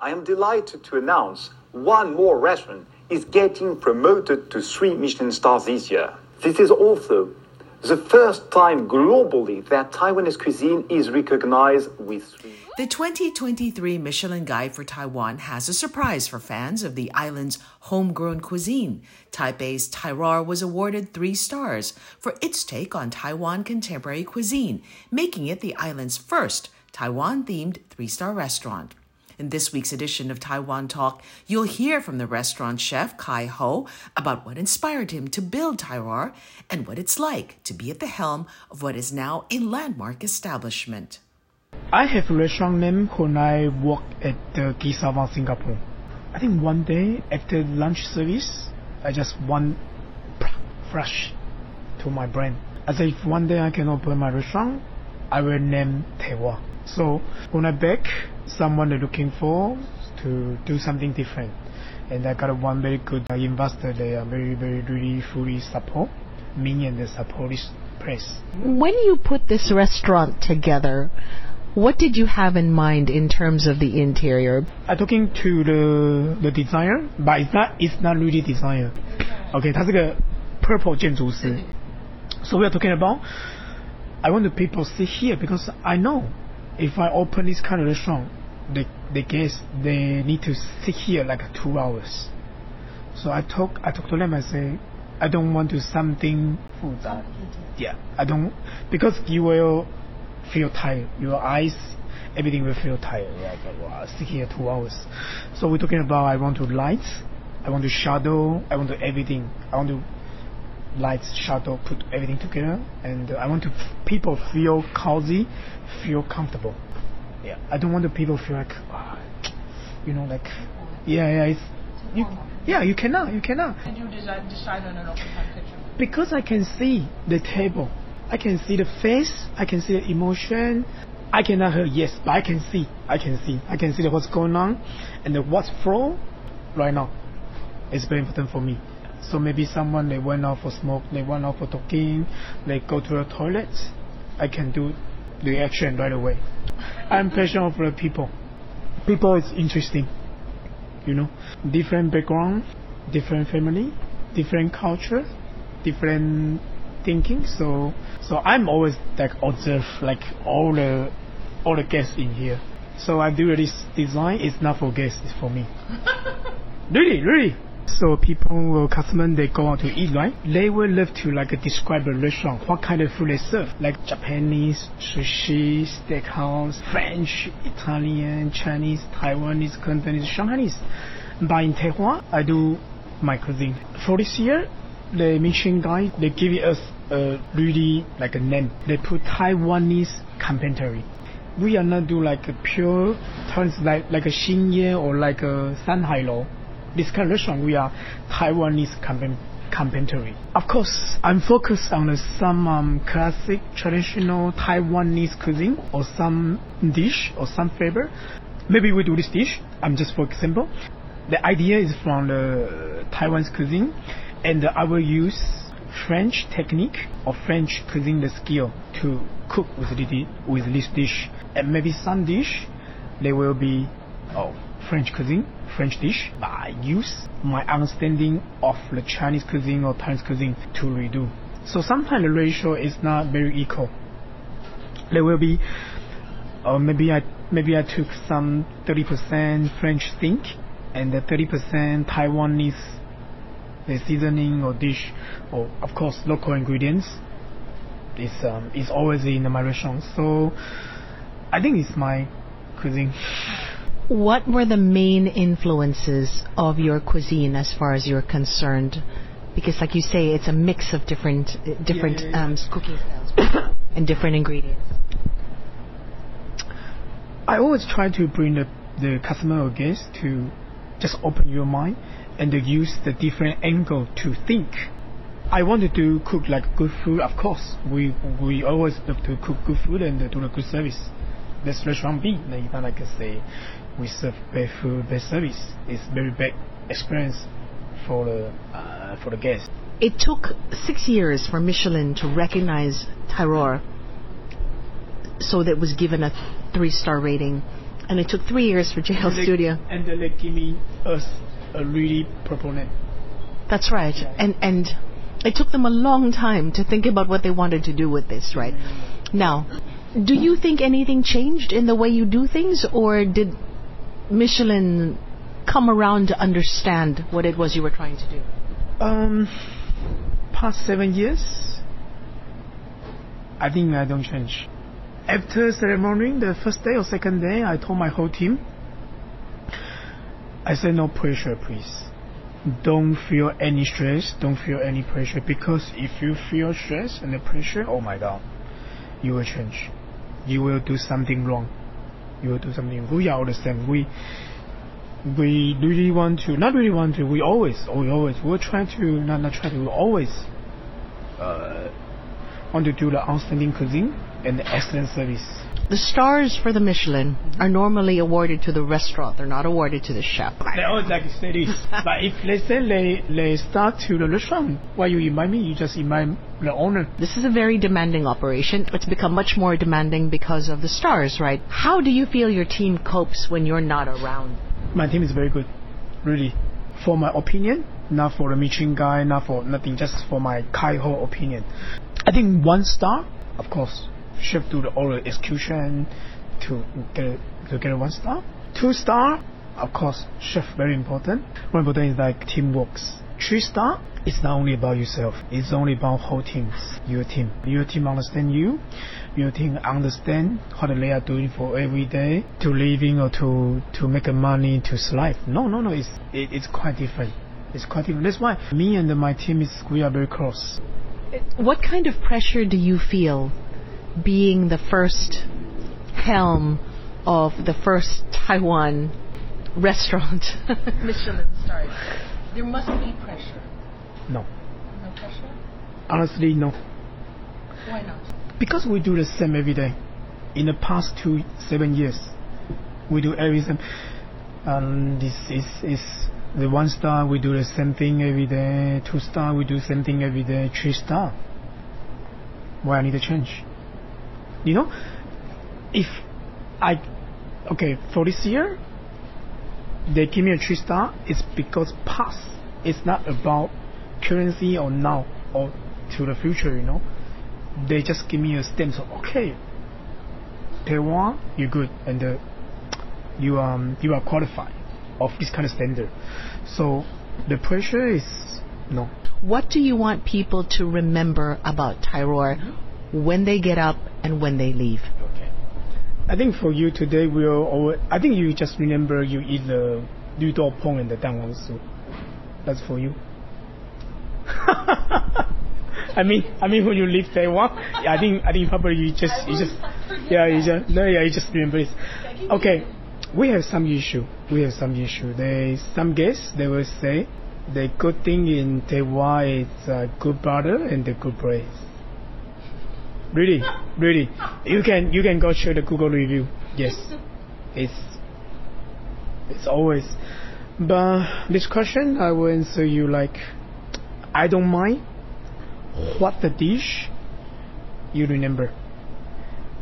I am delighted to announce one more restaurant is getting promoted to three Michelin stars this year. This is also the first time globally that Taiwanese cuisine is recognized with three. The 2023 Michelin Guide for Taiwan has a surprise for fans of the island's homegrown cuisine. Taipei's Tairroir was awarded three stars for its take on Taiwan contemporary cuisine, making it the island's first Taiwan themed three star restaurant. In this week's edition of Taiwan Talk, you'll hear from the restaurant chef Kai Ho about what inspired him to build Tairroir and what it's like to be at the helm of what is now a landmark establishment. I have a restaurant name when I work at uh, the Guy Savoy Singapore. I think one day after lunch service, I just one flash to my brain. I said if one day I can open my restaurant, I will name Tairroir. So when I back, someone looking for to do something different. And I got one very good investor. They are very, very, really fully support me and the support this place. When you put this restaurant together, what did you have in mind in terms of the interior? I talking to the the designer, but it's not it's not really designer. Okay, 他是个 purple 建筑师。So we are talking about. I want the people sit here because I know if I open this kind of restaurant, the the guests they need to sit here like two hours. So I talk I talk to them. I say I don't want to something. Yeah, I don't because you will feel tired. Your eyes, everything will feel tired. Like wow, sit here two hours. So we're talking about I want to lights, I want to shadow, I want to everything. I want to lights, shadow, put everything together, and I want to people feel cozy, feel comfortable. Yeah, I don't want the people feel like, ah, you know, like, yeah, yeah, it's, you, yeah, you cannot, you cannot. Did you decide, decide on an open plan kitchen? Because I can see the table, I can see the face, I can see the emotion. I cannot hear yes, but I can see, I can see, I can see the what's going on, and the what's flow right now. It's very important for me. So maybe someone they went out for smoke, they went out for talking, they go to the toilet. I can do the action right away. I'm passionate for the people. People is interesting. You know, different background, different family, different culture, different thinking. So, so I'm always like observe like all the all the guests in here. So I do this design. It's not for guests. It's for me. really, really. So people will customers they go out to eat, right? They will love to like describe a restaurant, what kind of food they serve, like Japanese, sushi, steakhouse, French, Italian, Chinese, Taiwanese, Cantonese, Shanghainese. But in Taiwan, I do my cuisine. For this year, the Michelin guide they give us a really like a name. They put Taiwanese contemporary. We are not do like a pure Taiwanese like like a Shin Yeh or like a Shan Hai Lou restaurant, we are Taiwanese contemporary. Of course, I'm focused on some um, classic traditional Taiwanese cuisine or some dish or some flavor. Maybe we do this dish. I'm just for example. The idea is from the Taiwanese cuisine, and I will use French technique or French cuisine the skill to cook with, with this dish. And maybe some dish, they will be oh, French cuisine, French dish, but I use my understanding of the Chinese cuisine or Chinese cuisine to redo. So sometimes the ratio is not very equal. There will be, or uh, maybe I maybe I took some 30% French think and the 30% Taiwanese the seasoning or dish, or of course local ingredients. Is um, is always in my restaurant. So I think it's my cuisine. What were the main influences of your cuisine as far as you're concerned? Because, like you say, it's a mix of different different yeah, yeah, yeah. Um, cooking styles and different ingredients. I always try to bring the, the customer or guest to just open your mind and to use the different angle to think. I wanted to cook like good food. Of course, we we always love to cook good food and do a good service. That's restaurant B. Like I say, we serve bad food, bad service. It's very bad experience for the uh, for the guests. It took six years for Michelin to recognize Tairroir, so that was given a three-star rating. And it took three years for JL Studio. And then they give me us a really proponent. That's right. And and it took them a long time to think about what they wanted to do with this, right? Now, do you think anything changed in the way you do things or did Michelin come around to understand what it was you were trying to do? Um, past seven years, I think I don't change. After ceremony, the first day or second day, I told my whole team, I said no pressure, please. Don't feel any stress, don't feel any pressure, because if you feel stress and the pressure, oh my god, you will change. You will do something wrong. You will do something. We are all the same. We we really want to, not really want to, we always, we always, we're trying to, not, not try to, we always uh, want to do the outstanding cuisine and the excellent service. The stars for the Michelin are normally awarded to the restaurant. They're not awarded to the chef. They always like say this, but if let's say they, they start to the restaurant, why you invite me? You just invite the owner. This is a very demanding operation. It's become much more demanding because of the stars, right? How do you feel your team copes when you're not around? My team is very good, really. For my opinion, not for the Michelin guy, not for nothing, just for my Kai Ho opinion. I think one star, of course, chef to the all execution to get to get one star. Two star, of course, chef very important. One important is like teamwork. Three star, it's not only about yourself. It's only about whole teams. Your team. Your team understand you. Your team understand what they are doing for every day to living or to to make money to survive. No, no, no. It's it, it's quite different. It's quite different. That's why me and my team is we are very close. What kind of pressure do you feel being the first helm of the first Taiwan restaurant? Michelin stars. There must be pressure. No, No pressure? honestly, no. Why not? because we do the same every day. In the past two seven years, we do everything. Um, this is is the one star. We do the same thing every day. Two star, we do same thing every day. Three star. Why I need to change? You know, if I okay for this year, they give me a three star. It's because past. It's not about currency or now or to the future. You know they just give me a stamp. So okay, Taiwan, you're good, and uh, you um you are qualified of this kind of standard. So the pressure is no. What do you want people to remember about Tairroir when they get up and when they leave? Okay. I think for you today, we'll. Always, I think you just remember you eat the noodle pong and the danwon also. That's for you. I mean, I mean, when you leave Taiwan, yeah, I think I think probably you just you just yeah you just no yeah you just remember it. Okay, we have some issue. We have some issue. There's some guests they will say the good thing in Taiwan is uh, good brother and the good place. Really, really, you can, you can go check the Google review. Yes, it's, it's always. But this question, I will answer you like, I don't mind what the dish you remember.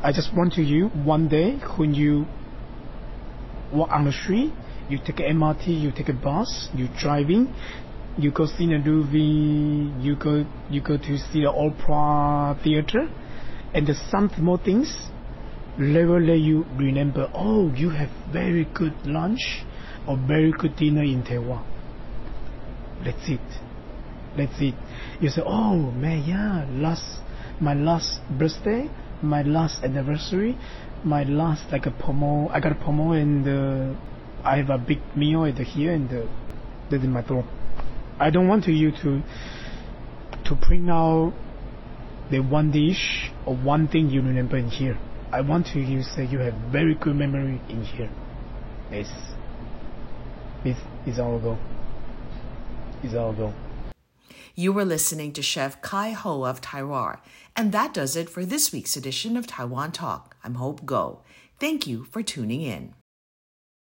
I just want to you one day when you walk on the street, you take a MRT, you take a bus, you driving, you go see the movie, you go you go to see the opera theater, and some more things. Will let you remember. Oh, you have very good lunch or very good dinner in Taiwan. That's it. That's it. You say, oh man, yeah, last my last birthday, my last anniversary, my last like a promo. I got a promo and uh, I have a big meal at here and uh, that's in my. I don't want you to to print out the one dish or one thing you remember in here. I want to you say you have very good memory in here. Yes. it's, it's our goal. It's our goal. You were listening to Chef Kai Ho of Taiwan, and that does it for this week's edition of Taiwan Talk. I'm Hope Ngo. Thank you for tuning in.